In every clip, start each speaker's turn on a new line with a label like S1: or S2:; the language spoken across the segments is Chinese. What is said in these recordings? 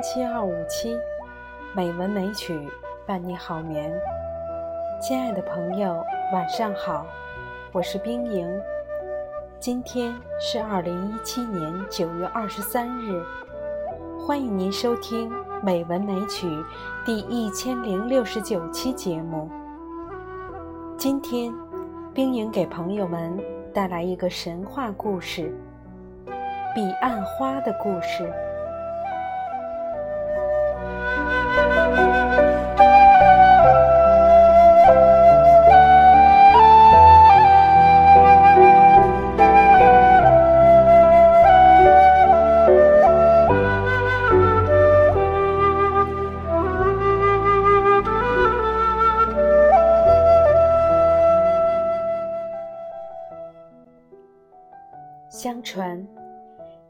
S1: 七二五七，美文美曲伴你好眠。亲爱的朋友，晚上好，我是冰莹。今天是二零一七年九月二十三日，欢迎您收听《美文美曲》第一千零六十九期节目。今天，冰莹给朋友们带来一个神话故事——彼岸花的故事。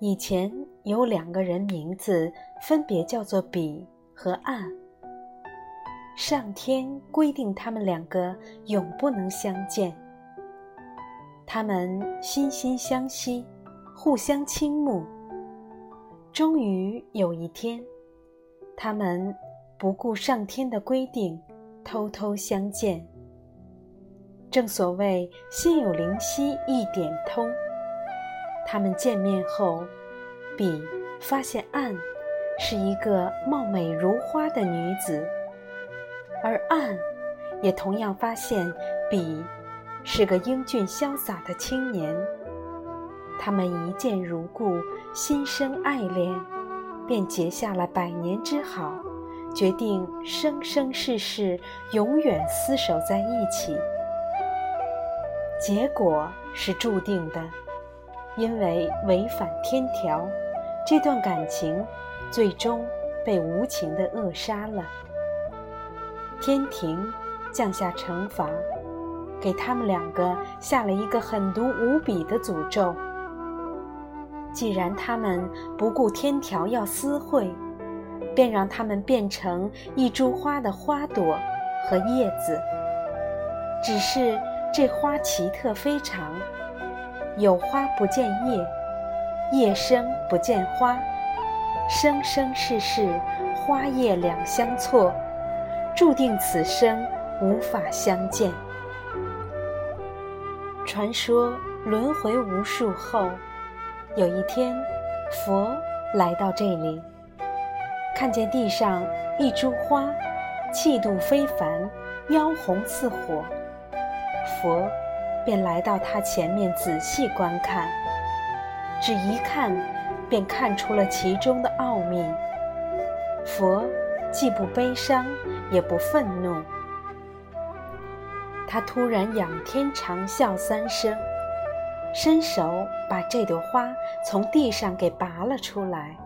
S1: 以前有两个人，名字分别叫做彼和岸。上天规定他们两个永不能相见。他们心心相惜，互相倾慕。终于有一天，他们不顾上天的规定，偷偷相见。正所谓“心有灵犀一点通”。他们见面后，比发现岸是一个貌美如花的女子，而岸也同样发现比是个英俊潇洒的青年。他们一见如故，心生爱恋，便结下了百年之好，决定生生世世永远厮守在一起。结果是注定的。因为违反天条，这段感情最终被无情的扼杀了。天庭降下惩罚，给他们两个下了一个狠毒无比的诅咒。既然他们不顾天条要私会，便让他们变成一株花的花朵和叶子。只是这花奇特非常。有花不见叶，叶生不见花，生生世世花叶两相错，注定此生无法相见。传说轮回无数后，有一天，佛来到这里，看见地上一株花，气度非凡，妖红似火，佛。便来到他前面仔细观看，只一看，便看出了其中的奥秘。佛既不悲伤，也不愤怒，他突然仰天长啸三声，伸手把这朵花从地上给拔了出来。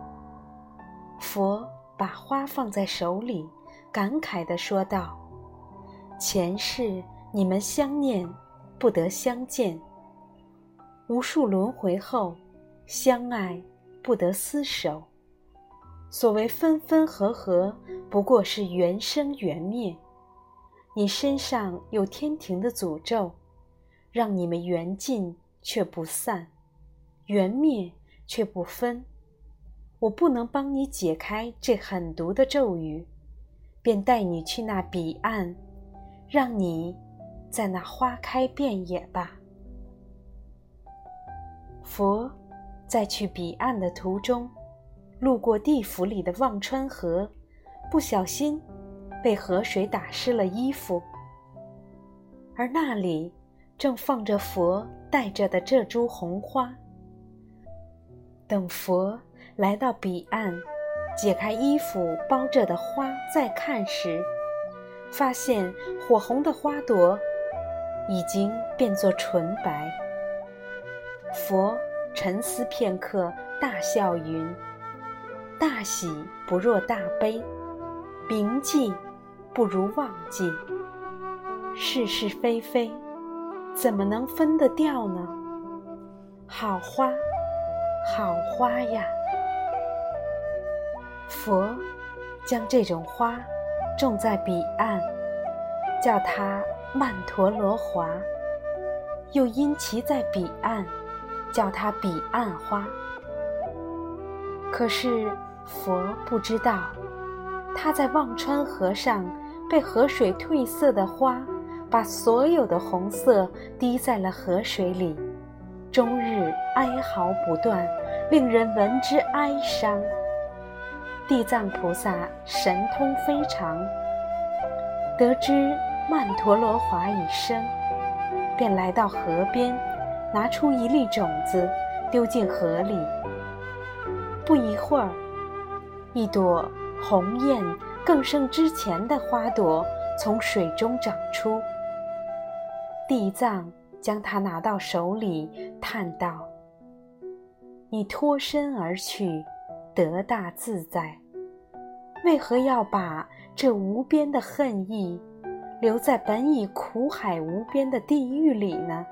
S1: 佛把花放在手里，感慨地说道：“前世你们相念。”不得相见，无数轮回后，相爱不得厮守。所谓分分合合，不过是缘生缘灭。你身上有天庭的诅咒，让你们缘尽却不散，缘灭却不分。我不能帮你解开这狠毒的咒语，便带你去那彼岸，让你。在那花开遍野吧。佛在去彼岸的途中，路过地府里的忘川河，不小心被河水打湿了衣服。而那里正放着佛带着的这株红花。等佛来到彼岸，解开衣服包着的花，再看时，发现火红的花朵。已经变作纯白。佛沉思片刻，大笑云：“大喜不若大悲，铭记不如忘记。是是非非，怎么能分得掉呢？好花，好花呀！”佛将这种花种在彼岸，叫它。曼陀罗华，又因其在彼岸，叫它彼岸花。可是佛不知道，它在忘川河上被河水褪色的花，把所有的红色滴在了河水里，终日哀嚎不断，令人闻之哀伤。地藏菩萨神通非常，得知曼陀罗华已生，便来到河边，拿出一粒种子，丢进河里。不一会儿，一朵红艳更胜之前的花朵从水中长出。地藏将它拿到手里，叹道：“你脱身而去。”得大自在，为何要把这无边的恨意留在本已苦海无边的地狱里呢？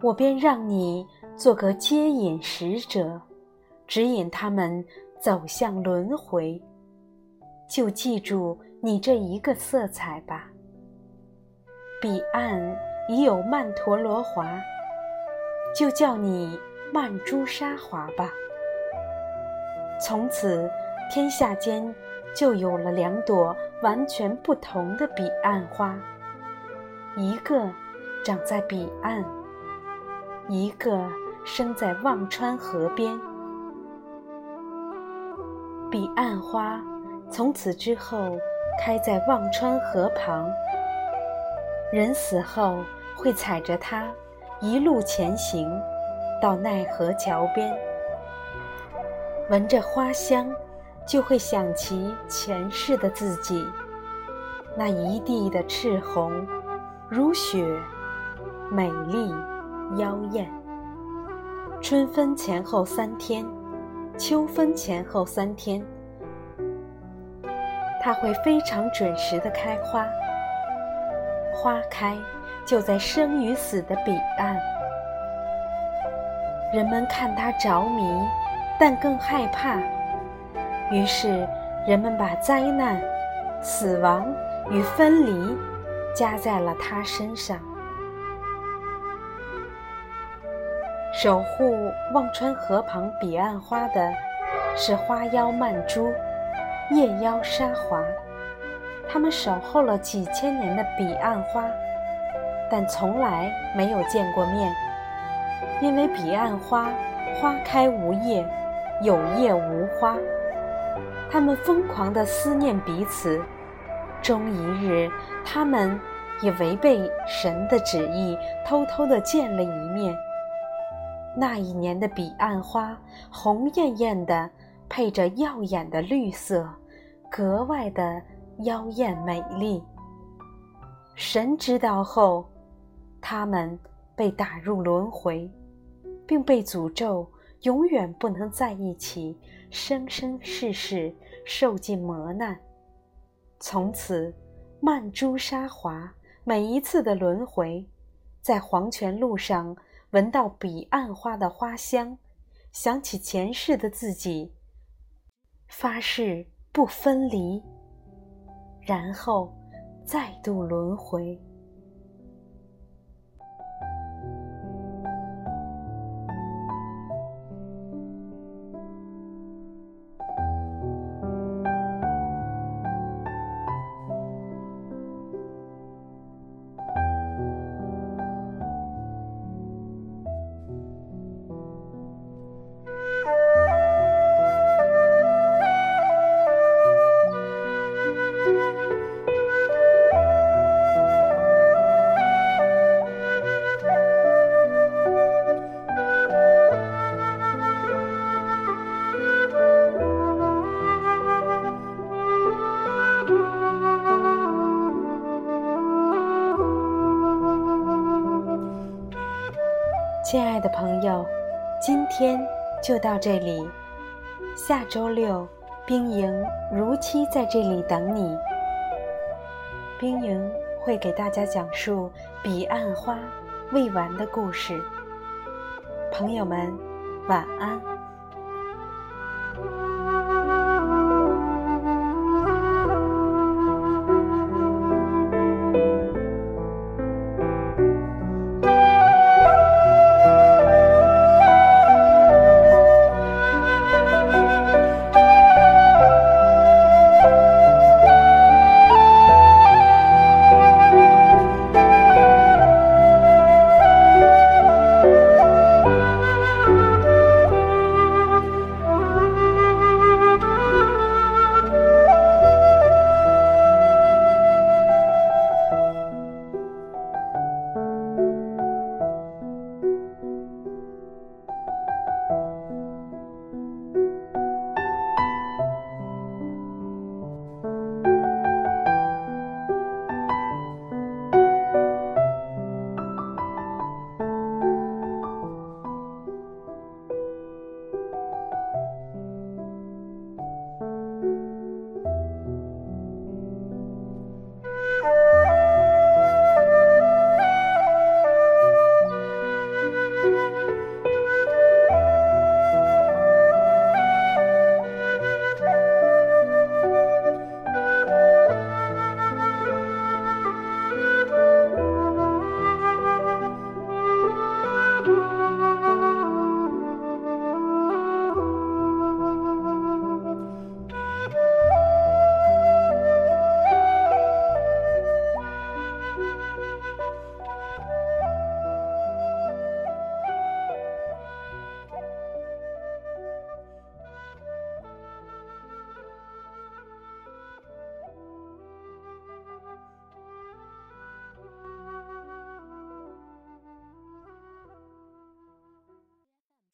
S1: 我便让你做个接引使者，指引他们走向轮回。就记住你这一个色彩吧。彼岸已有曼陀罗华，就叫你曼珠沙华吧。从此，天下间就有了两朵完全不同的彼岸花，一个长在彼岸，一个生在忘川河边。彼岸花从此之后开在忘川河旁，人死后会踩着它一路前行，到奈何桥边。闻着花香，就会想起前世的自己，那一地的赤红，如雪，美丽妖艳。春分前后三天，秋分前后三天，它会非常准时的开花。花开就在生与死的彼岸，人们看它着迷。但更害怕，于是人们把灾难、死亡与分离加在了它身上。守护忘川河旁彼岸花的是花妖曼珠、夜妖沙华，他们守候了几千年的彼岸花，但从来没有见过面，因为彼岸花花开无叶。有叶无花，他们疯狂地思念彼此。终一日，他们也违背神的旨意，偷偷地见了一面。那一年的彼岸花红艳艳的，配着耀眼的绿色，格外的妖艳美丽。神知道后，他们被打入轮回，并被诅咒。永远不能在一起，生生世世受尽磨难。从此，曼珠沙华每一次的轮回，在黄泉路上闻到彼岸花的花香，想起前世的自己，发誓不分离，然后再度轮回。亲爱的朋友，今天就到这里。下周六，冰莹如期在这里等你。冰莹会给大家讲述彼岸花未完的故事。朋友们，晚安。